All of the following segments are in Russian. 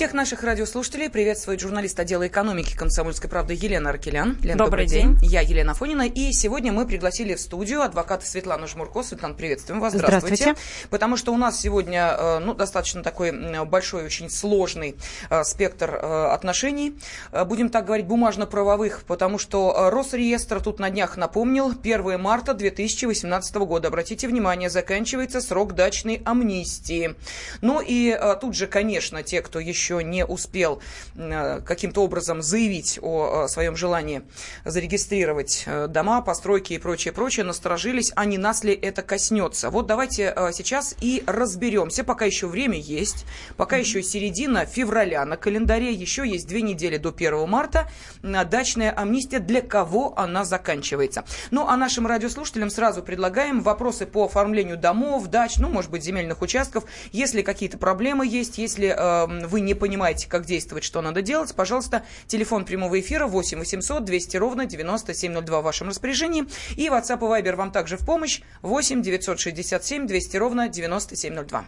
Всех наших радиослушателей приветствует журналист отдела экономики комсомольской правды Елена Аркелян. Лен, добрый, добрый день. день. Я Елена Фонина. И сегодня мы пригласили в студию адвоката Светлану Жмурко. Светлана, приветствуем вас. Здравствуйте. Здравствуйте. Потому что у нас сегодня э, ну, достаточно такой большой, очень сложный э, спектр э, отношений. Будем так говорить, бумажно-правовых, потому что Росреестр тут на днях напомнил, 1 марта 2018 года, обратите внимание, заканчивается срок дачной амнистии. Ну и тут же, конечно, те, кто еще еще не успел э, каким-то образом заявить о своем желании зарегистрировать э, дома, постройки и прочее, прочее, насторожились, а не нас ли это коснется. Вот давайте э, сейчас и разберемся, пока еще время есть, пока еще середина февраля на календаре, еще есть две недели до 1 марта, дачная амнистия, для кого она заканчивается. Ну, а нашим радиослушателям сразу предлагаем вопросы по оформлению домов, дач, ну, может быть, земельных участков, если какие-то проблемы есть, если э, вы не понимаете, как действовать, что надо делать, пожалуйста, телефон прямого эфира 8 800 200 ровно 9702 в вашем распоряжении. И WhatsApp и Viber вам также в помощь 8 967 200 ровно 9702.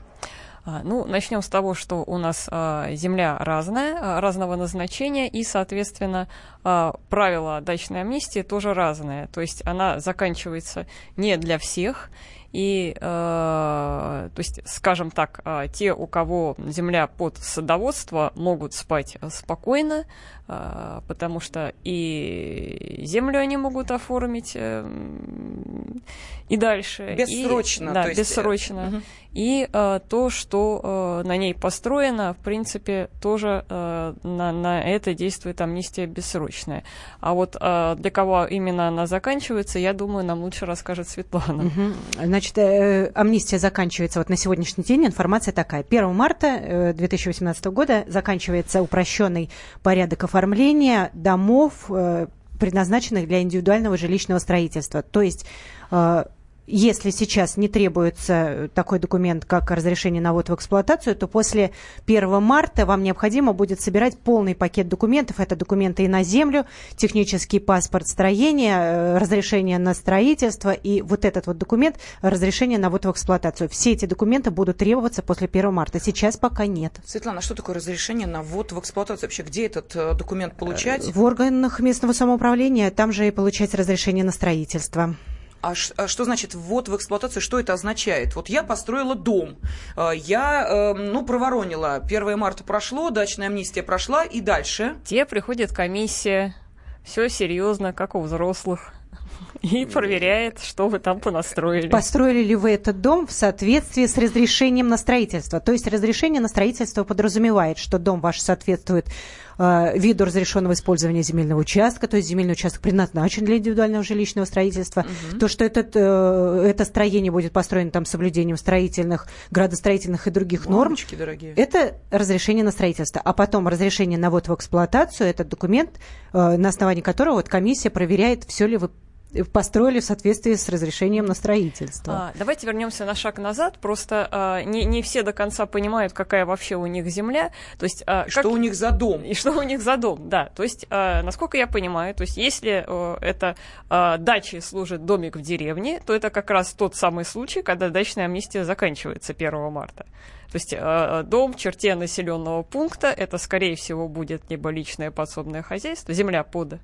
А, ну, начнем с того, что у нас а, земля разная, а, разного назначения, и, соответственно, а, правила дачной амнистии тоже разные. То есть она заканчивается не для всех, и, э, то есть, скажем так, э, те, у кого земля под садоводство, могут спать спокойно, э, потому что и землю они могут оформить э, и дальше. Бессрочно. И, да, есть... бессрочно. Угу. И э, то, что э, на ней построено, в принципе, тоже э, на, на это действует амнистия бессрочная. А вот э, для кого именно она заканчивается, я думаю, нам лучше расскажет Светлана. Угу. Значит, э, амнистия заканчивается вот на сегодняшний день. Информация такая. 1 марта э, 2018 года заканчивается упрощенный порядок оформления домов, э, предназначенных для индивидуального жилищного строительства. То есть э, если сейчас не требуется такой документ, как разрешение на ввод в эксплуатацию, то после 1 марта вам необходимо будет собирать полный пакет документов. Это документы и на землю, технический паспорт строения, э, разрешение на строительство и вот этот вот документ разрешение на ввод в эксплуатацию. Все эти документы будут требоваться после 1 марта. Сейчас пока нет. Светлана, а что такое разрешение на ввод в эксплуатацию? Вообще, где этот э, документ получать? В органах местного самоуправления. Там же и получать разрешение на строительство. А, а что значит ввод в эксплуатацию? Что это означает? Вот я построила дом, э, я, эм, ну, проворонила. 1 марта прошло, дачная амнистия прошла, и дальше? Те приходит комиссия, все серьезно, как у взрослых и проверяет, что вы там понастроили. Построили ли вы этот дом в соответствии с разрешением на строительство? То есть разрешение на строительство подразумевает, что дом ваш соответствует э, виду разрешенного использования земельного участка, то есть земельный участок предназначен для индивидуального жилищного строительства, угу. то, что этот, э, это строение будет построено там соблюдением строительных, градостроительных и других Мамочки норм, дорогие. это разрешение на строительство. А потом разрешение на ввод в эксплуатацию, этот документ, э, на основании которого вот комиссия проверяет, все ли вы построили в соответствии с разрешением на строительство. А, давайте вернемся на шаг назад. Просто а, не, не все до конца понимают, какая вообще у них земля. То есть, а, что как... у них за дом. И что у них за дом, да. То есть, а, насколько я понимаю, то есть, если а, это а, дачей служит домик в деревне, то это как раз тот самый случай, когда дачная амнистия заканчивается 1 марта. То есть э, дом в черте населенного пункта это, скорее всего, будет либо личное подсобное хозяйство, земля под а,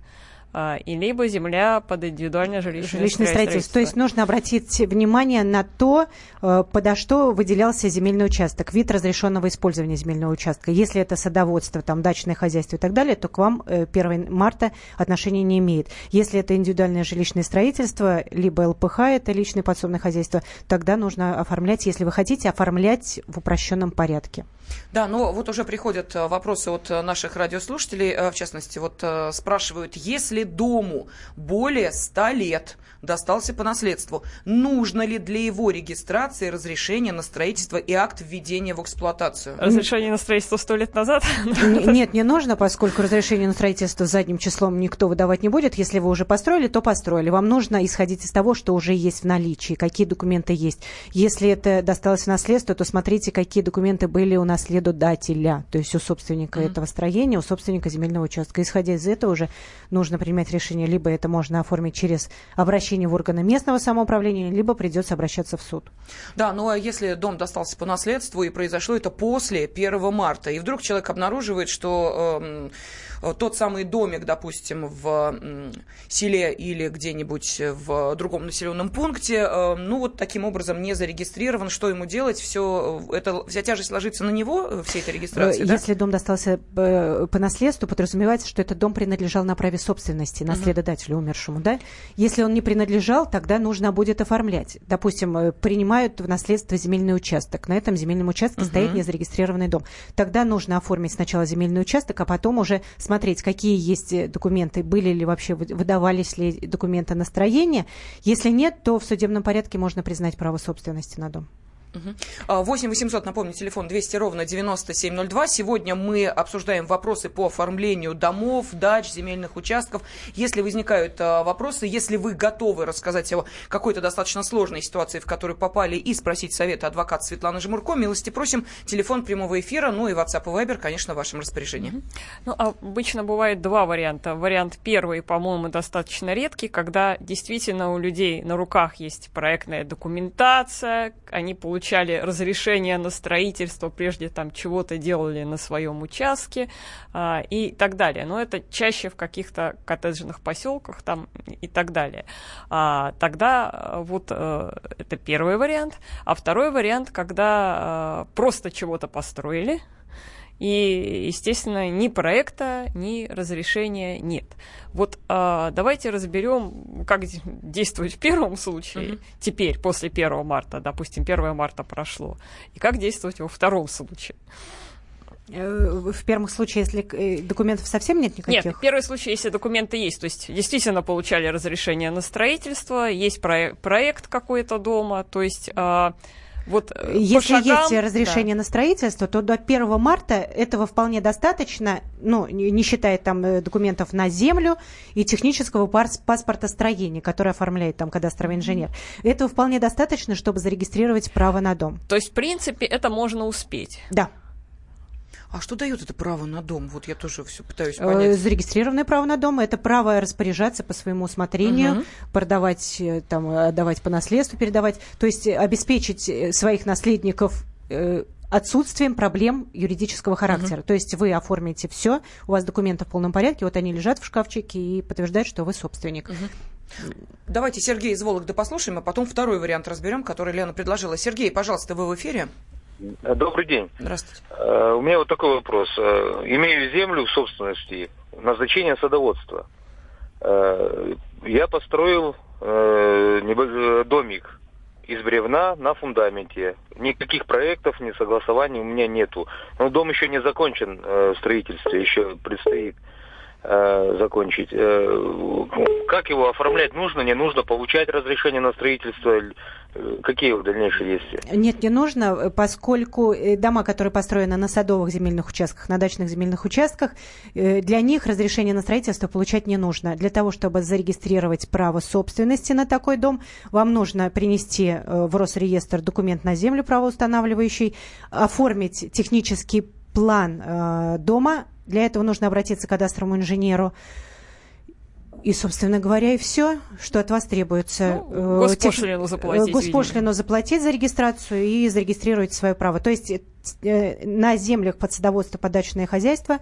и либо земля под индивидуальное жилищное, жилищное строительство. То есть нужно обратить внимание на то, э, подо что выделялся земельный участок, вид разрешенного использования земельного участка. Если это садоводство, там, дачное хозяйство и так далее, то к вам 1 э, марта отношения не имеет. Если это индивидуальное жилищное строительство, либо ЛПХ, это личное подсобное хозяйство, тогда нужно оформлять, если вы хотите, оформлять в упрощенном порядке. Да, но вот уже приходят э, вопросы от наших радиослушателей, в частности, вот спрашивают, если дому более 100 лет достался по наследству, нужно ли для его регистрации разрешение на строительство и акт введения в эксплуатацию? Разрешение на строительство сто лет назад? Нет, не нужно, поскольку разрешение на строительство задним числом никто выдавать не будет. Если вы уже построили, то построили. Вам нужно исходить из того, что уже есть в наличии, какие документы есть. Если это досталось в наследство, то смотрите, какие документы были у наследодателя, то есть у собственника mm-hmm. этого строения, у собственника земельного участка. Исходя из этого уже нужно принимать решение, либо это можно оформить через обращение в органы местного самоуправления, либо придется обращаться в суд. Да, ну а если дом достался по наследству и произошло это после 1 марта, и вдруг человек обнаруживает, что э, тот самый домик, допустим, в э, селе или где-нибудь в другом населенном пункте, э, ну вот таким образом не зарегистрирован, что ему делать? Все, э, это, вся тяжесть ложится на него, э, всей этой регистрации, Если да? дом достался э, по наследству, подразумевается, что этот дом принадлежал на праве собственности наследодателю uh-huh. умершему, да? Если он не принадлежал, тогда нужно будет оформлять. Допустим, принимают в наследство земельный участок. На этом земельном участке uh-huh. стоит незарегистрированный дом. Тогда нужно оформить сначала земельный участок, а потом уже смотреть, какие есть документы, были ли вообще, выдавались ли документы на строение. Если нет, то в судебном порядке можно признать право собственности на дом. 8 800, напомню, телефон 200 ровно 9702. Сегодня мы обсуждаем вопросы по оформлению домов, дач, земельных участков. Если возникают а, вопросы, если вы готовы рассказать о какой-то достаточно сложной ситуации, в которую попали, и спросить совета адвоката Светланы Жмурко, милости просим. Телефон прямого эфира, ну и WhatsApp и Viber, конечно, в вашем распоряжении. Ну, обычно бывает два варианта. Вариант первый, по-моему, достаточно редкий, когда действительно у людей на руках есть проектная документация, они получают получали разрешение на строительство, прежде там чего-то делали на своем участке а, и так далее. Но это чаще в каких-то коттеджных поселках там и так далее. А, тогда а, вот а, это первый вариант. А второй вариант, когда а, просто чего-то построили, и, естественно, ни проекта, ни разрешения нет. Вот а, давайте разберем, как действовать в первом случае, mm-hmm. теперь, после 1 марта, допустим, 1 марта прошло, и как действовать во втором случае. Э, в первом случае, если э, документов совсем нет никаких? Нет, в первом случае, если документы есть, то есть действительно получали разрешение на строительство, есть проект, проект какой-то дома, то есть... Вот э, Если шагам, есть разрешение да. на строительство, то до 1 марта этого вполне достаточно, ну, не считая там э, документов на землю и технического паспорта строения, который оформляет там кадастровый инженер. Этого вполне достаточно, чтобы зарегистрировать право на дом. То есть, в принципе, это можно успеть? Да. А что дает это право на дом? Вот я тоже все пытаюсь э, понять. Зарегистрированное право на дом – это право распоряжаться по своему усмотрению, угу. продавать, э, там, отдавать по наследству, передавать. То есть обеспечить э, своих наследников отсутствием проблем юридического характера. uh То есть вы оформите все, у вас документы в полном порядке, вот они лежат в шкафчике и подтверждают, что вы собственник. uh Давайте Сергей из Вологды послушаем, а потом второй вариант разберем, который Лена предложила. Сергей, пожалуйста, вы в эфире. Добрый день. Здравствуйте. Uh, у меня вот такой вопрос. Uh, имею землю в собственности, назначение садоводства. Я построил домик из бревна на фундаменте. Никаких проектов, ни согласований у меня нету. Но дом еще не закончен в строительстве, еще предстоит закончить. Как его оформлять? Нужно, не нужно получать разрешение на строительство? Какие в дальнейшие действия? Нет, не нужно, поскольку э, дома, которые построены на садовых земельных участках, на дачных земельных участках, э, для них разрешение на строительство получать не нужно. Для того, чтобы зарегистрировать право собственности на такой дом, вам нужно принести э, в Росреестр документ на землю правоустанавливающий, оформить технический план дома. Для этого нужно обратиться к кадастровому инженеру. И, собственно говоря, и все, что от вас требуется. Ну, э, госпошлину заплатить. Госпошлину заплатить за регистрацию и зарегистрировать свое право. То есть э, на землях под садоводство подачное хозяйство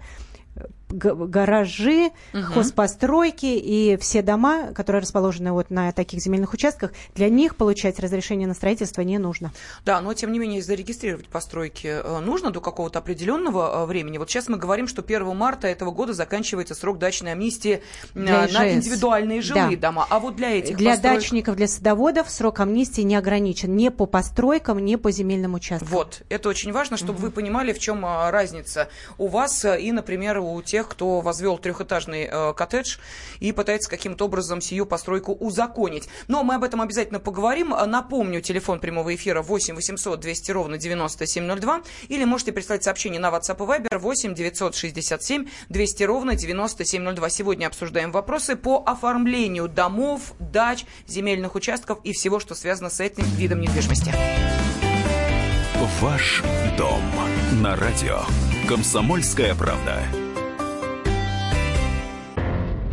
гаражи, угу. хозпостройки и все дома, которые расположены вот на таких земельных участках, для них получать разрешение на строительство не нужно. Да, но тем не менее зарегистрировать постройки э, нужно до какого-то определенного э, времени. Вот сейчас мы говорим, что 1 марта этого года заканчивается срок дачной амнистии э, для на ЖС. индивидуальные жилые да. дома. А вот для этих Для построек... дачников, для садоводов срок амнистии не ограничен ни по постройкам, ни по земельным участкам. Вот, это очень важно, чтобы угу. вы понимали, в чем разница у вас и, например, у тех тех, кто возвел трехэтажный э, коттедж и пытается каким-то образом сию постройку узаконить. Но мы об этом обязательно поговорим. Напомню, телефон прямого эфира 8 800 200 ровно 9702 или можете прислать сообщение на WhatsApp и Viber 8 967 200 ровно 9702. Сегодня обсуждаем вопросы по оформлению домов, дач, земельных участков и всего, что связано с этим видом недвижимости. Ваш дом на радио. Комсомольская правда.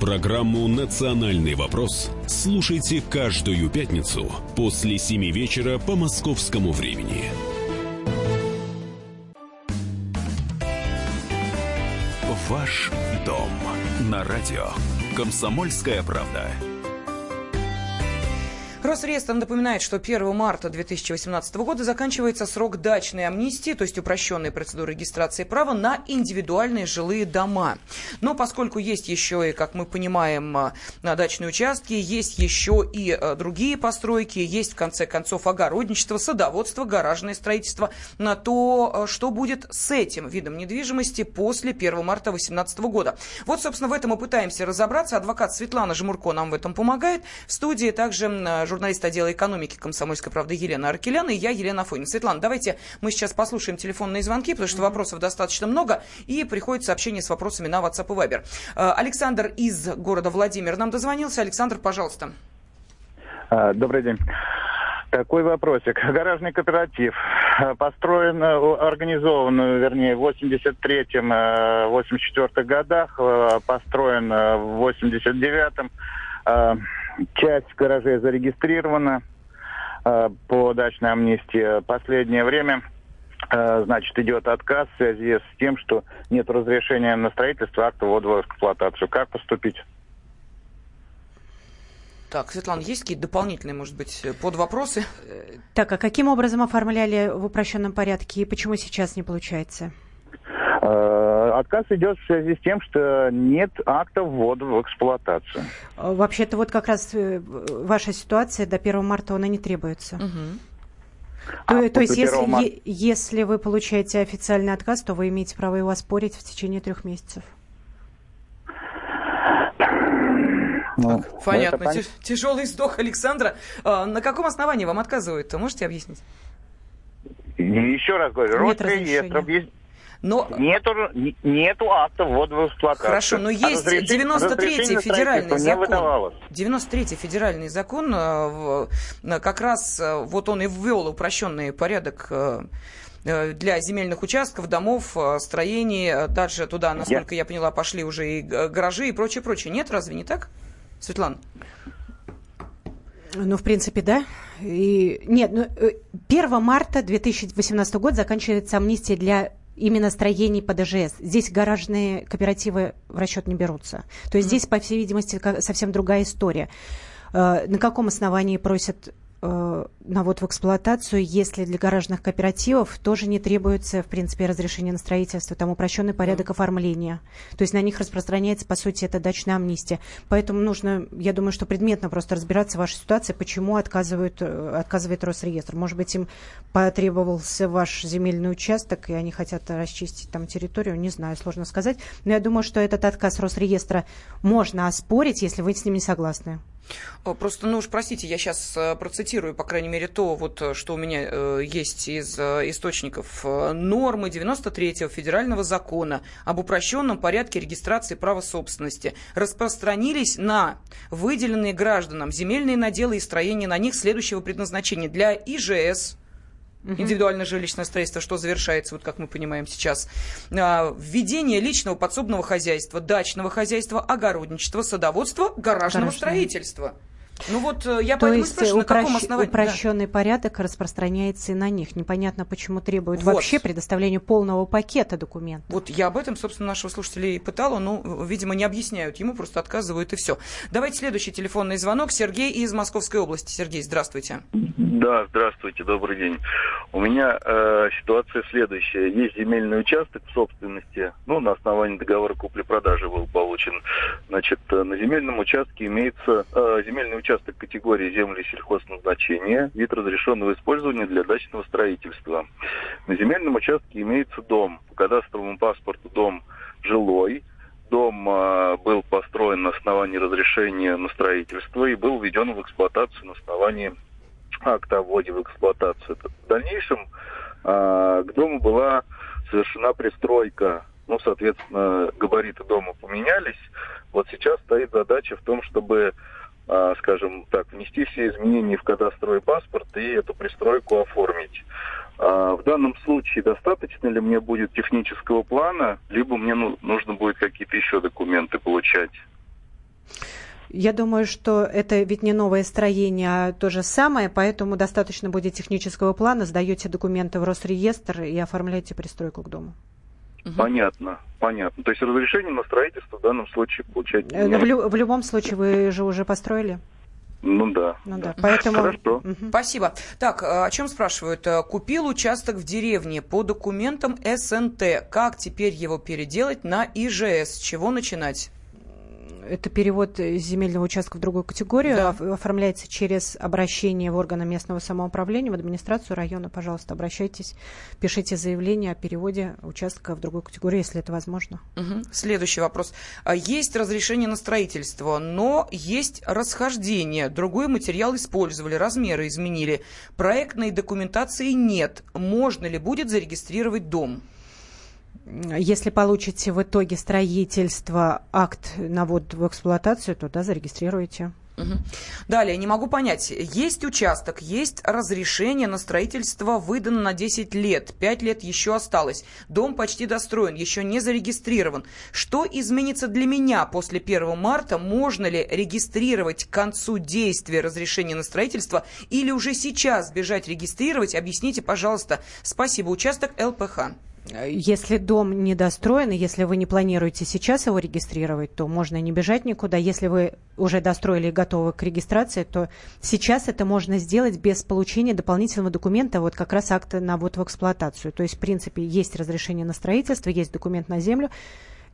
Программу «Национальный вопрос» слушайте каждую пятницу после 7 вечера по московскому времени. Ваш дом на радио «Комсомольская правда». Росреестр напоминает, что 1 марта 2018 года заканчивается срок дачной амнистии, то есть упрощенной процедуры регистрации права на индивидуальные жилые дома. Но поскольку есть еще и, как мы понимаем, на э, дачные участки, есть еще и э, другие постройки, есть, в конце концов, огородничество, садоводство, гаражное строительство, на то, э, что будет с этим видом недвижимости после 1 марта 2018 года. Вот, собственно, в этом мы пытаемся разобраться. Адвокат Светлана Жмурко нам в этом помогает. В студии также журналист отдела экономики комсомольской правды Елена Аркелян и я, Елена Афонина. Светлана, давайте мы сейчас послушаем телефонные звонки, потому что вопросов достаточно много, и приходит сообщение с вопросами на WhatsApp и Viber. Э, Александр из города Владимир нам дозвонился. Александр, пожалуйста. А, добрый день. Такой вопросик. Гаражный кооператив э, построен, э, организован, вернее, в 83-м, 84-х годах, построен в 89-м Часть гаражей зарегистрирована э, по дачной амнистии. Последнее время э, значит, идет отказ в связи с тем, что нет разрешения на строительство акта ввода в эксплуатацию. Как поступить? Так, Светлана, есть какие-то дополнительные, может быть, под вопросы? Так, а каким образом оформляли в упрощенном порядке и почему сейчас не получается? Э, отказ идет в связи с тем, что нет акта ввода в эксплуатацию. Э, вообще-то вот как раз э, ваша ситуация до 1 марта она не требуется. Угу. То, а то есть, если, марта... если вы получаете официальный отказ, то вы имеете право его оспорить в течение трех месяцев. Ну, понятно. Это... Тяжелый вздох Александра. А, на каком основании вам отказывают? Можете объяснить? Еще раз говорю, Росреестр но... Нету, нету акта ввода в эксплуатацию. Хорошо, но есть 93-й федеральный закон. 93-й федеральный закон, как раз э, вот он и ввел упрощенный порядок э, э, для земельных участков, домов, строений. Дальше туда, насколько я, я поняла, пошли уже и гаражи и прочее, прочее. Нет, разве не так, Светлана? Ну, в принципе, да. И, нет, ну, 1 марта 2018 года заканчивается амнистия для именно строений под ИЖС. Здесь гаражные кооперативы в расчет не берутся. То есть mm-hmm. здесь, по всей видимости, совсем другая история. Э, на каком основании просят э, на вот в эксплуатацию, если для гаражных кооперативов тоже не требуется, в принципе, разрешение на строительство, там упрощенный порядок mm. оформления. То есть на них распространяется, по сути, это дачная амнистия. Поэтому нужно, я думаю, что предметно просто разбираться в вашей ситуации, почему отказывают, э, отказывает Росреестр. Может быть, им потребовался ваш земельный участок, и они хотят расчистить там территорию, не знаю, сложно сказать. Но я думаю, что этот отказ Росреестра можно оспорить, если вы с ним не согласны. Просто, ну уж простите, я сейчас э, процитирую, по крайней мере, то, вот, э, что у меня э, есть из источников. Нормы 93-го федерального закона об упрощенном порядке регистрации права собственности распространились на выделенные гражданам земельные наделы и строения на них следующего предназначения для ИЖС, индивидуальное жилищное строительство, что завершается, вот как мы понимаем сейчас, а, введение личного подсобного хозяйства, дачного хозяйства, огородничества, садоводства, гаражного Гаражное. строительства. Ну вот э, я То поэтому есть спрашиваю, упрощ... на каком основании? упрощенный да. порядок распространяется и на них. Непонятно, почему требуют вот. вообще предоставления полного пакета документов. Вот я об этом, собственно, нашего слушателя и пытала, но, видимо, не объясняют ему, просто отказывают и все. Давайте следующий телефонный звонок. Сергей из Московской области. Сергей, здравствуйте. Да, здравствуйте, добрый день. У меня э, ситуация следующая. Есть земельный участок в собственности, ну, на основании договора купли-продажи был получен. Значит, э, на земельном участке имеется э, земельный участок участок категории земли сельхозназначения, вид разрешенного использования для дачного строительства. На земельном участке имеется дом, по кадастровому паспорту дом жилой, дом э, был построен на основании разрешения на строительство и был введен в эксплуатацию на основании акта о вводе в эксплуатацию. В дальнейшем э, к дому была совершена пристройка. Ну, соответственно, габариты дома поменялись. Вот сейчас стоит задача в том, чтобы скажем так, внести все изменения в кадастровый паспорт и эту пристройку оформить. А, в данном случае достаточно ли мне будет технического плана, либо мне ну, нужно будет какие-то еще документы получать? Я думаю, что это ведь не новое строение, а то же самое, поэтому достаточно будет технического плана, сдаете документы в Росреестр и оформляете пристройку к дому. Угу. Понятно, понятно. То есть разрешение на строительство в данном случае получать не... Э, в, лю- в любом случае вы же уже построили? Ну да. Ну да, поэтому... Хорошо. Угу. Спасибо. Так, а о чем спрашивают? Э, купил участок в деревне по документам СНТ. Как теперь его переделать на ИЖС? С чего начинать? Это перевод земельного участка в другую категорию, да. оформляется через обращение в органы местного самоуправления, в администрацию района, пожалуйста, обращайтесь, пишите заявление о переводе участка в другую категорию, если это возможно. Угу. Следующий вопрос. А, есть разрешение на строительство, но есть расхождение. Другой материал использовали, размеры изменили. Проектной документации нет. Можно ли будет зарегистрировать дом? Если получите в итоге строительство акт на ввод в эксплуатацию, то да, зарегистрируете. Далее, не могу понять, есть участок, есть разрешение на строительство выдано на 10 лет, 5 лет еще осталось, дом почти достроен, еще не зарегистрирован. Что изменится для меня после 1 марта? Можно ли регистрировать к концу действия разрешения на строительство или уже сейчас бежать регистрировать? Объясните, пожалуйста. Спасибо. Участок ЛПХ. Если дом недостроен, и если вы не планируете сейчас его регистрировать, то можно не бежать никуда. Если вы уже достроили и готовы к регистрации, то сейчас это можно сделать без получения дополнительного документа, вот как раз акта на ввод в эксплуатацию. То есть, в принципе, есть разрешение на строительство, есть документ на землю,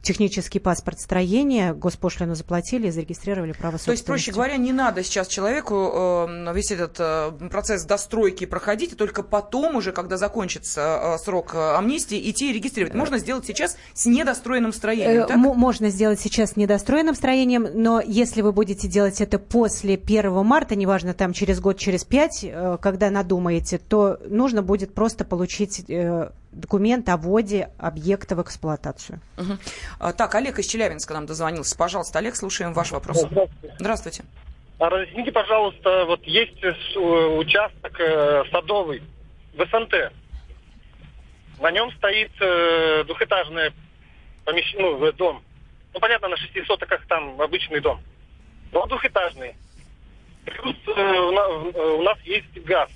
технический паспорт строения, госпошлину заплатили и зарегистрировали право собственности. То есть, проще говоря, не надо сейчас человеку э, весь этот э, процесс достройки проходить, и только потом уже, когда закончится э, срок э, амнистии, идти и регистрировать. Можно сделать сейчас с недостроенным строением, э, так? Можно сделать сейчас с недостроенным строением, но если вы будете делать это после 1 марта, неважно, там через год, через пять, э, когда надумаете, то нужно будет просто получить документ о вводе объекта в эксплуатацию. Угу. Так, Олег из Челябинска нам дозвонился. Пожалуйста, Олег, слушаем ваш вопрос. Здравствуйте. Здравствуйте. А разъясните, пожалуйста, вот есть э, участок э, садовый в СНТ. На нем стоит э, двухэтажный помещ... ну, дом. Ну, понятно, на шести сотоках там обычный дом. Но двухэтажный. Плюс у нас есть газ.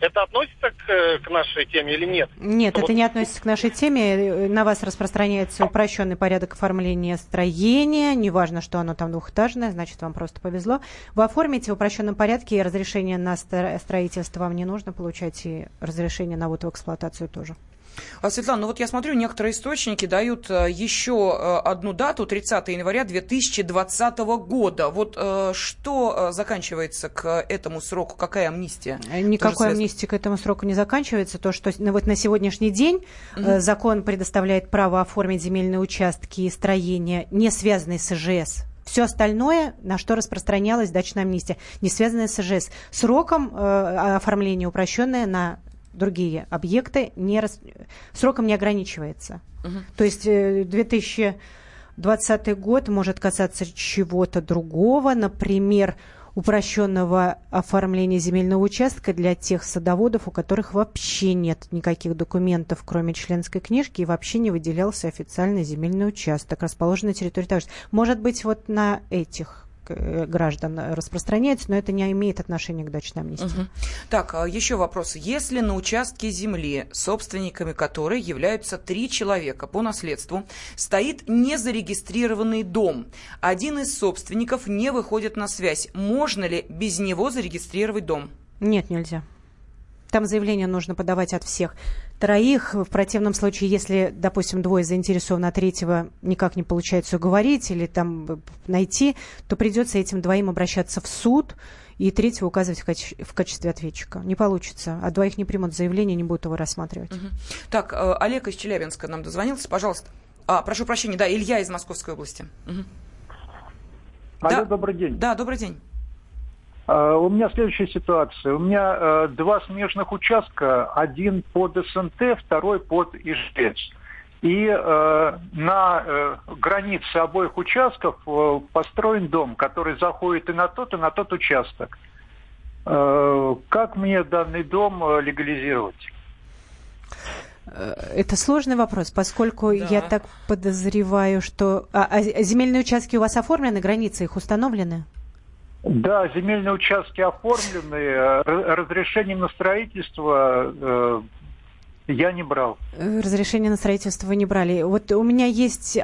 Это относится к, к нашей теме или нет? Нет, вот. это не относится к нашей теме. На вас распространяется упрощенный порядок оформления строения. Неважно, что оно там двухэтажное, значит, вам просто повезло. Вы оформите в упрощенном порядке, и разрешение на строительство вам не нужно получать, и разрешение на вот в эксплуатацию тоже. А, Светлана, ну вот я смотрю, некоторые источники дают э, еще э, одну дату, 30 января 2020 года. Вот э, что заканчивается к этому сроку? Какая амнистия? Никакой амнистии к этому сроку не заканчивается. То, что ну, вот на сегодняшний день угу. закон предоставляет право оформить земельные участки и строения, не связанные с ИЖС, все остальное, на что распространялась дачная амнистия, не связанное с ИЖС. Сроком э, оформления упрощенное на другие объекты не рас... сроком не ограничивается. Угу. То есть 2020 э, год может касаться чего-то другого, например, упрощенного оформления земельного участка для тех садоводов, у которых вообще нет никаких документов, кроме членской книжки, и вообще не выделялся официальный земельный участок, расположенный на территории того Может быть, вот на этих граждан распространяется, но это не имеет отношения к дачной амнистии. Угу. Так, а еще вопрос. Если на участке земли, собственниками которой являются три человека по наследству, стоит незарегистрированный дом, один из собственников не выходит на связь, можно ли без него зарегистрировать дом? Нет, нельзя. Там заявление нужно подавать от всех троих. В противном случае, если, допустим, двое заинтересованы, а третьего никак не получается уговорить или там найти, то придется этим двоим обращаться в суд и третьего указывать в, каче- в качестве ответчика. Не получится. А двоих не примут заявление, не будут его рассматривать. Угу. Так, э, Олег из Челябинска нам дозвонился. Пожалуйста. А, прошу прощения, да, Илья из Московской области. Угу. Алло, да. добрый день. Да, добрый день. Uh, у меня следующая ситуация. У меня uh, два смежных участка. Один под СНТ, второй под Ижевец. И э, на э, границе обоих участков э, построен дом, который заходит и на тот, и на тот участок. Э, как мне данный дом э, легализировать? Э, это сложный вопрос, поскольку да. я так подозреваю, что... А, а земельные участки у вас оформлены, границы их установлены? Да, земельные участки оформлены, э, разрешение на строительство э, я не брал. Разрешение на строительство вы не брали. Вот у меня есть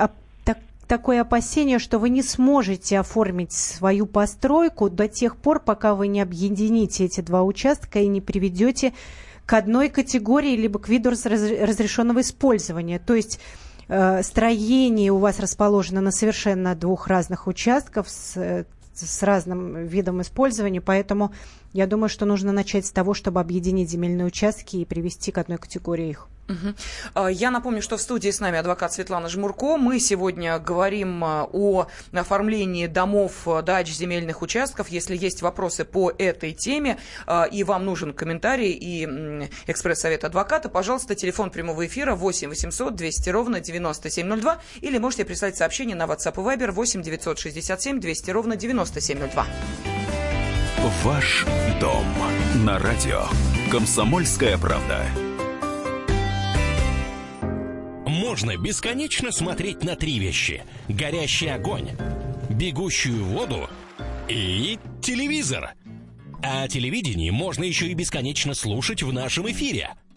так, такое опасение, что вы не сможете оформить свою постройку до тех пор, пока вы не объедините эти два участка и не приведете к одной категории, либо к виду разрешенного использования. То есть э, строение у вас расположено на совершенно двух разных участках с, с разным видом использования, поэтому я думаю, что нужно начать с того, чтобы объединить земельные участки и привести к одной категории их. Угу. Я напомню, что в студии с нами адвокат Светлана Жмурко. Мы сегодня говорим а, о оформлении домов, а, дач, земельных участков. Если есть вопросы по этой теме и вам нужен комментарий и экспресс-совет адвоката, пожалуйста, телефон прямого эфира 8 800 200 ровно 9702 или можете прислать сообщение на WhatsApp и Viber 8 967 200 ровно 9702. Ваш дом на радио. Комсомольская правда. Можно бесконечно смотреть на три вещи. Горящий огонь, бегущую воду и телевизор. А телевидение можно еще и бесконечно слушать в нашем эфире –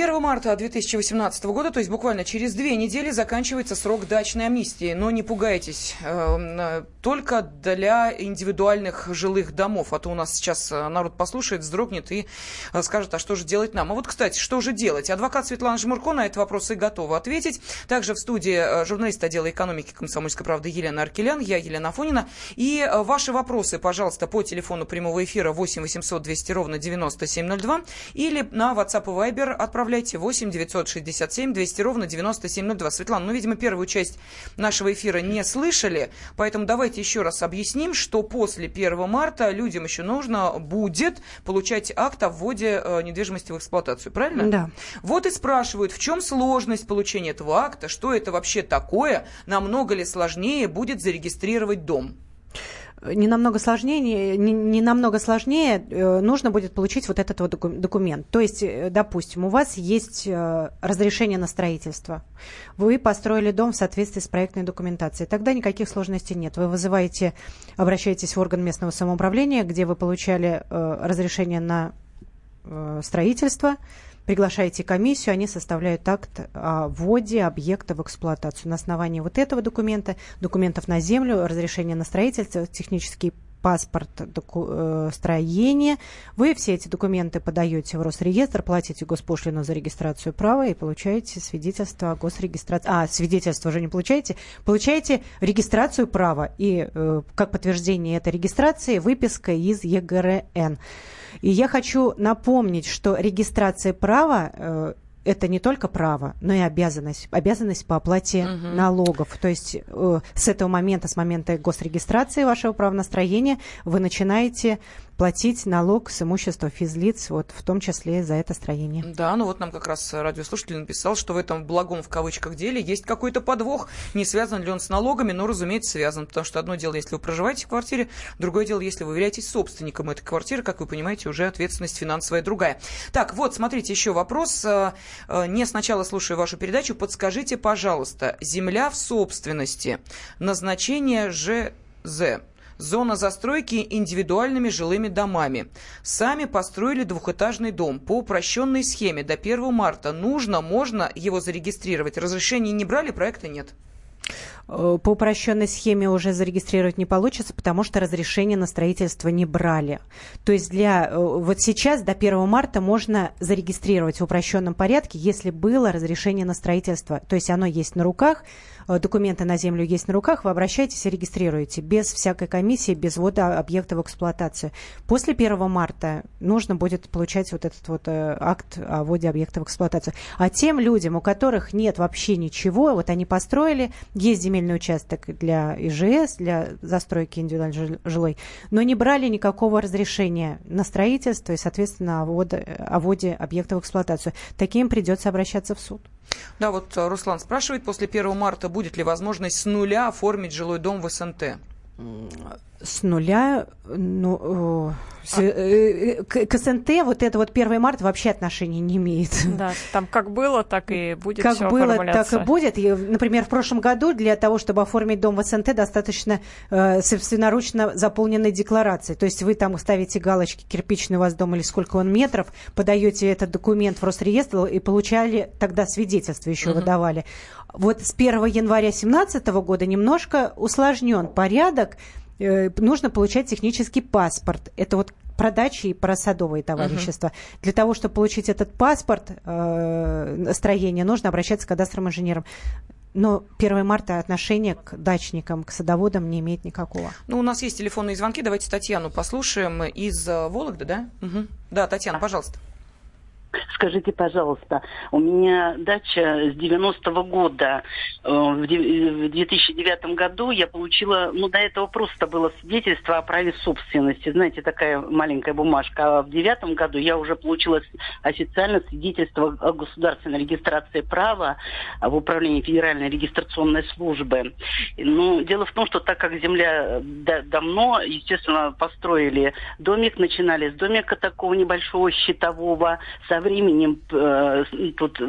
1 марта 2018 года, то есть буквально через две недели, заканчивается срок дачной амнистии. Но не пугайтесь, э, только для индивидуальных жилых домов. А то у нас сейчас э, народ послушает, вздрогнет и э, скажет, а что же делать нам? А вот, кстати, что же делать? Адвокат Светлана Жмурко на этот вопрос и готова ответить. Также в студии журналист отдела экономики комсомольской правды Елена Аркелян, я Елена Афонина. И ваши вопросы, пожалуйста, по телефону прямого эфира 8 800 200 ровно 9702 или на WhatsApp и Viber отправляйте отправляйте 8 967 200 ровно 9702. Светлана, ну, видимо, первую часть нашего эфира не слышали, поэтому давайте еще раз объясним, что после 1 марта людям еще нужно будет получать акт о вводе э, недвижимости в эксплуатацию, правильно? Да. Вот и спрашивают, в чем сложность получения этого акта, что это вообще такое, намного ли сложнее будет зарегистрировать дом? Не намного сложнее, не, не намного сложнее э, нужно будет получить вот этот вот документ. То есть, э, допустим, у вас есть э, разрешение на строительство. Вы построили дом в соответствии с проектной документацией. Тогда никаких сложностей нет. Вы вызываете, обращаетесь в орган местного самоуправления, где вы получали разрешение на строительство, приглашаете комиссию, они составляют акт о вводе объекта в эксплуатацию. На основании вот этого документа, документов на землю, разрешение на строительство, технический паспорт доку, э, строения. Вы все эти документы подаете в Росреестр, платите госпошлину за регистрацию права и получаете свидетельство о госрегистрации. А, свидетельство уже не получаете. Получаете регистрацию права и э, как подтверждение этой регистрации выписка из ЕГРН. И я хочу напомнить, что регистрация права э, это не только право, но и обязанность, обязанность по оплате угу. налогов. То есть э, с этого момента, с момента госрегистрации вашего правонастроения, вы начинаете платить налог с имущества физлиц, вот в том числе за это строение. Да, ну вот нам как раз радиослушатель написал, что в этом благом в кавычках деле есть какой-то подвох. Не связан ли он с налогами, но, разумеется, связан, потому что одно дело, если вы проживаете в квартире, другое дело, если вы являетесь собственником этой квартиры, как вы понимаете, уже ответственность финансовая другая. Так, вот, смотрите, еще вопрос. Э, не сначала слушаю вашу передачу. Подскажите, пожалуйста, земля в собственности, назначение ЖЗ Зона застройки индивидуальными жилыми домами. Сами построили двухэтажный дом по упрощенной схеме до 1 марта. Нужно, можно его зарегистрировать. Разрешение не брали, проекта нет. Э, по упрощенной схеме уже зарегистрировать не получится, потому что разрешение на строительство не брали. То есть для э, вот сейчас до 1 марта можно зарегистрировать в упрощенном порядке, если было разрешение на строительство. То есть оно есть на руках, Э, документы на землю есть на руках, вы обращаетесь и регистрируете без всякой комиссии, без ввода объекта в эксплуатацию. После 1 марта нужно будет получать вот этот вот акт о вводе объекта в эксплуатацию. А тем людям, у которых нет вообще ничего, вот они построили, есть земельный участок для ИЖС, для застройки индивидуальной жилой, но не брали никакого разрешения на строительство и, соответственно, о вводе, о вводе объекта в эксплуатацию. Таким придется обращаться в суд. Да, вот Руслан спрашивает, после 1 марта будет ли возможность с нуля оформить жилой дом в СНТ? С нуля, ну, а. к, к СНТ вот это вот 1 марта вообще отношения не имеет. Да, там как было, так и будет Как было, так и будет. И, например, в прошлом году для того, чтобы оформить дом в СНТ, достаточно э, собственноручно заполненной декларации. То есть вы там ставите галочки, кирпичный у вас дом или сколько он метров, подаете этот документ в Росреестр и получали тогда свидетельство еще угу. выдавали. Вот с 1 января 2017 года немножко усложнен порядок Э, нужно получать технический паспорт. Это вот продачи и просадовые товарищества. Uh-huh. Для того, чтобы получить этот паспорт э, строения, нужно обращаться к кадастровым инженерам. Но 1 марта отношения к дачникам, к садоводам не имеет никакого. Ну, у нас есть телефонные звонки. Давайте Татьяну послушаем из э, Вологды, да? Угу. Да, Татьяна, пожалуйста. Скажите, пожалуйста, у меня дача с 90-го года. Э, в 2009 году я получила, ну, до этого просто было свидетельство о праве собственности. Знаете, такая маленькая бумажка. А в девятом году я уже получила официально свидетельство о государственной регистрации права в управлении Федеральной регистрационной службы. Ну, дело в том, что так как земля давно, естественно, построили домик, начинали с домика такого небольшого щитового, со временем э, тут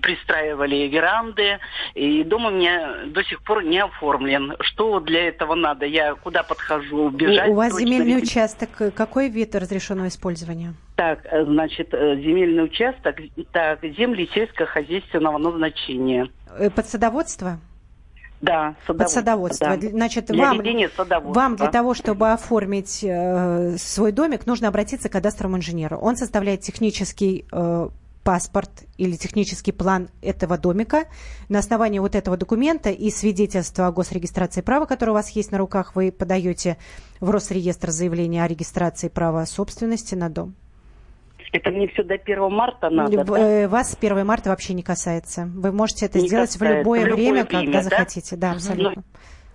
пристраивали веранды, и дом у меня до сих пор не оформлен. Что для этого надо? Я куда подхожу? Бежать? У, у вас земельный участок, какой вид разрешенного использования? Так, э, значит, э, земельный участок, так, земли сельскохозяйственного назначения. Э, под садоводство? Да, садоводство. Под садоводство. Да. Значит, для вам, вам для того, чтобы оформить э, свой домик, нужно обратиться к кадастровому инженеру. Он составляет технический э, паспорт или технический план этого домика. На основании вот этого документа и свидетельства о госрегистрации права, которое у вас есть на руках, вы подаете в Росреестр заявление о регистрации права собственности на дом. Это мне все до 1 марта надо, Люб, да? Э, вас 1 марта вообще не касается. Вы можете это не сделать касается. в любое, в любое время, время, когда да? захотите. Да, абсолютно. Ну,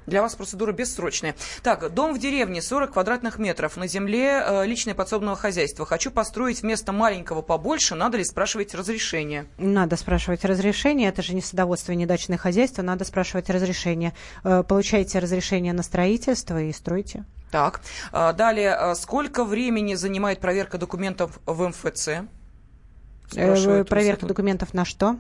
для вас процедура бессрочная. Так, дом в деревне, 40 квадратных метров, на земле э, личное подсобного хозяйства. Хочу построить вместо маленького побольше, надо ли спрашивать разрешение? Надо спрашивать разрешение, это же не садоводство, не дачное хозяйство, надо спрашивать разрешение. Э, получаете разрешение на строительство и стройте. Так, а, далее, а, сколько времени занимает проверка документов в МФЦ? Э, проверка документов на что?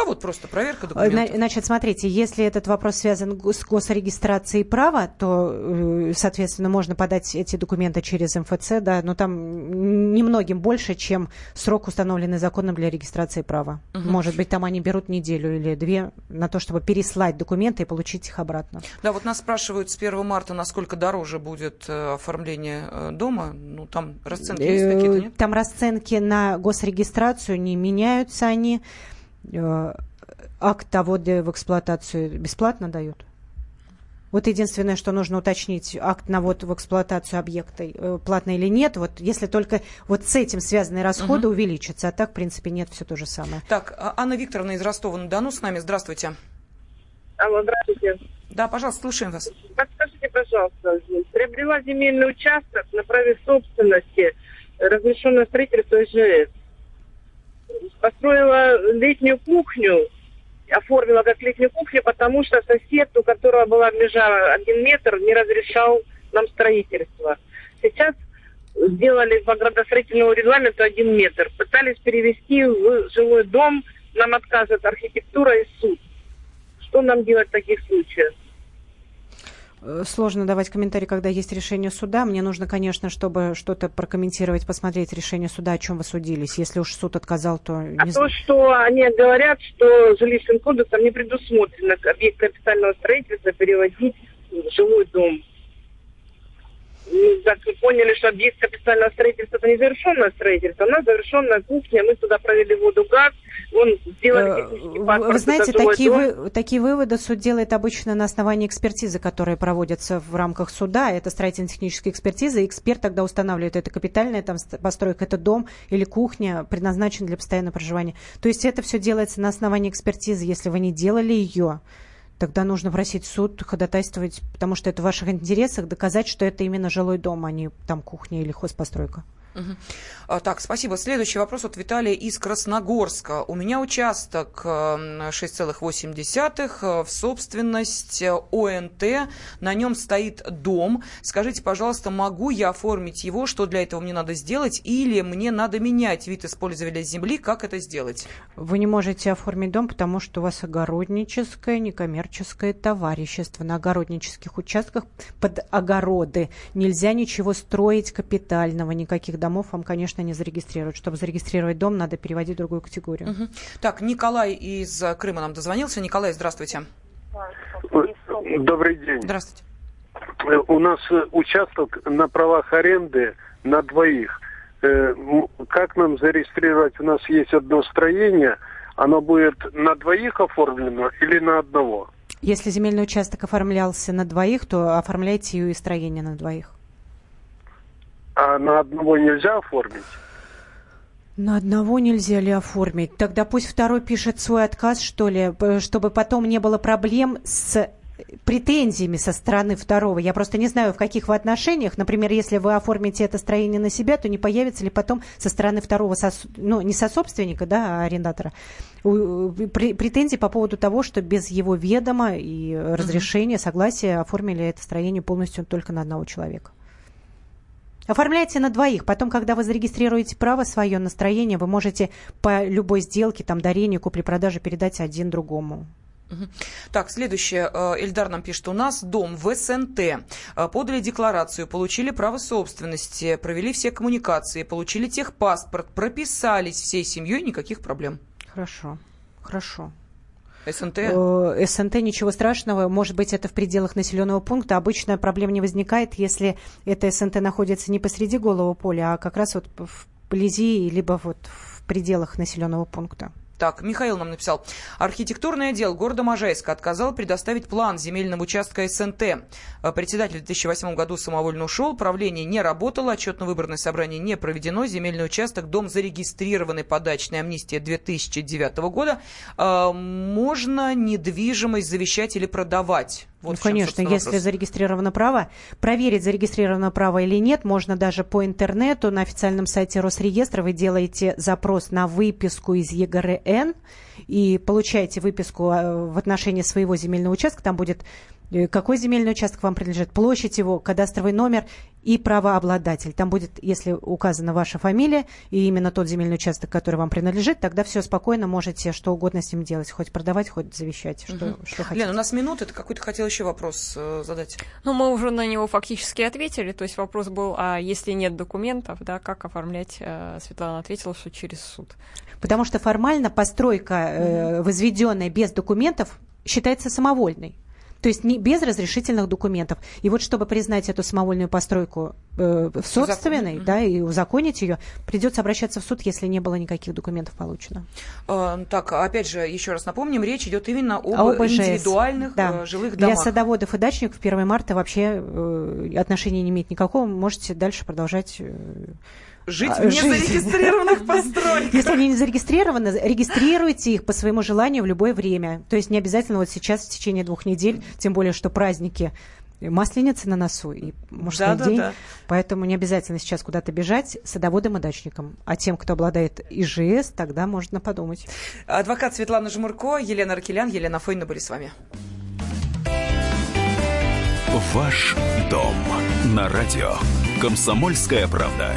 А вот просто проверка документов. Значит, смотрите, если этот вопрос связан с госрегистрацией права, то, э, соответственно, можно подать эти документы через МФЦ, да, но там немногим больше, чем срок, установленный законом для регистрации права. Угу. Может быть, там они берут неделю или две на то, чтобы переслать документы и получить их обратно. Да, вот нас спрашивают с 1 марта, насколько дороже будет э, оформление э, дома. Ну, там расценки есть какие-то, нет? Там расценки на госрегистрацию не меняются они. Э, акт о вводе в эксплуатацию бесплатно дают? Вот единственное, что нужно уточнить, акт на ввод в эксплуатацию объекта э, платный или нет. Вот если только вот с этим связанные расходы угу. увеличатся, а так, в принципе, нет, все то же самое. Так, а Анна Викторовна из Ростова-на-Дону с нами. Здравствуйте. Алло, здравствуйте. Да, пожалуйста, слушаем вас. Подскажите, пожалуйста, приобрела земельный участок на праве собственности, разрешенное строительство ИЖС построила летнюю кухню, оформила как летнюю кухню, потому что сосед, у которого была межа один метр, не разрешал нам строительство. Сейчас сделали по градостроительному регламенту один метр. Пытались перевести в жилой дом, нам отказывает архитектура и суд. Что нам делать в таких случаях? Э, сложно давать комментарий, когда есть решение суда. Мне нужно, конечно, чтобы что-то прокомментировать, посмотреть решение суда, о чем вы судились. Если уж суд отказал, то... Не а то, что они говорят, что жилищным кодексом не предусмотрено объект капитального строительства переводить в жилой дом поняли, что объект капитального строительства это не завершенное строительство, у нас завершенная кухня, мы туда провели воду, газ, он сделали э, технический паспорт. Вы знаете, такие, вы, такие выводы суд делает обычно на основании экспертизы, которые проводятся в рамках суда, это строительно-техническая экспертиза, эксперт тогда устанавливает, это капитальная там, постройка, это дом или кухня, предназначен для постоянного проживания. То есть это все делается на основании экспертизы, если вы не делали ее, тогда нужно просить суд ходатайствовать, потому что это в ваших интересах, доказать, что это именно жилой дом, а не там кухня или хозпостройка. Угу. Так, спасибо. Следующий вопрос от Виталия из Красногорска. У меня участок 6,8 э, в собственность ОНТ. На нем стоит дом. Скажите, пожалуйста, могу я оформить его? Что для этого мне надо сделать? Или мне надо менять вид использования земли? Как это сделать? Вы не можете оформить дом, потому что у вас огородническое, некоммерческое товарищество. На огороднических участках под огороды нельзя ничего строить капитального, никаких домов вам, конечно, не зарегистрируют. Чтобы зарегистрировать дом, надо переводить в другую категорию. Угу. Так, Николай из Крыма нам дозвонился. Николай, здравствуйте. Добрый день. Здравствуйте. У нас э, участок на правах аренды на двоих. Э, как нам зарегистрировать? У нас есть одно строение. Оно будет на двоих оформлено или на одного? Если земельный участок оформлялся на двоих, то оформляйте и строение на двоих. А на одного нельзя оформить? На одного нельзя ли оформить? Тогда пусть второй пишет свой отказ, что ли, чтобы потом не было проблем с претензиями со стороны второго. Я просто не знаю, в каких вы отношениях. Например, если вы оформите это строение на себя, то не появится ли потом со стороны второго, ну, не со собственника, да, а арендатора, претензии по поводу того, что без его ведома и разрешения, согласия оформили это строение полностью только на одного человека. Оформляйте на двоих. Потом, когда вы зарегистрируете право свое настроение, вы можете по любой сделке, там, дарению, купли-продажи передать один другому. Так, следующее. Э, Эльдар нам пишет. У нас дом в СНТ. Э, подали декларацию, получили право собственности, провели все коммуникации, получили техпаспорт, прописались всей семьей, никаких проблем. Хорошо, хорошо. СНТ? Э, СНТ ничего страшного. Может быть, это в пределах населенного пункта. Обычно проблем не возникает, если это СНТ находится не посреди голого поля, а как раз вот вблизи, либо вот в пределах населенного пункта. Так, Михаил нам написал. Архитектурный отдел города Можайска отказал предоставить план земельного участка СНТ. Э, председатель в 2008 году самовольно ушел, правление не работало, отчетно-выборное собрание не проведено, земельный участок, дом зарегистрированный по дачной амнистии 2009 года. Э, можно недвижимость завещать или продавать? Вот ну, конечно, если зарегистрировано право, проверить, зарегистрировано право или нет, можно даже по интернету на официальном сайте Росреестра. Вы делаете запрос на выписку из ЕГРН и получаете выписку э, в отношении своего земельного участка. Там будет какой земельный участок вам принадлежит, площадь его, кадастровый номер и правообладатель. Там будет, если указана ваша фамилия и именно тот земельный участок, который вам принадлежит, тогда все спокойно можете что угодно с ним делать, хоть продавать, хоть завещать, что, угу. что хотите. Лена, у нас минута, ты какой-то хотел еще вопрос э, задать. Ну, мы уже на него фактически ответили, то есть вопрос был, а если нет документов, да, как оформлять? Э, Светлана ответила, что через суд. Потому что формально постройка, э, возведенная без документов, считается самовольной. То есть не, без разрешительных документов. И вот чтобы признать эту самовольную постройку э, собственной, Закон. да, и узаконить ее, придется обращаться в суд, если не было никаких документов получено. Э, так, опять же, еще раз напомним, речь идет именно об, об индивидуальных да. э, жилых домах. Для садоводов и дачников 1 марта вообще э, отношения не имеет никакого. Можете дальше продолжать э, жить а, в незарегистрированных постройках. Если они не зарегистрированы, регистрируйте их по своему желанию в любое время. То есть не обязательно вот сейчас в течение двух недель, тем более, что праздники Масленица на носу и мужской да, день. Да, да. Поэтому не обязательно сейчас куда-то бежать садоводам и дачникам. А тем, кто обладает ИЖС, тогда можно подумать. Адвокат Светлана Жмурко, Елена Аркелян, Елена Фойна были с вами. Ваш дом на радио. Комсомольская правда.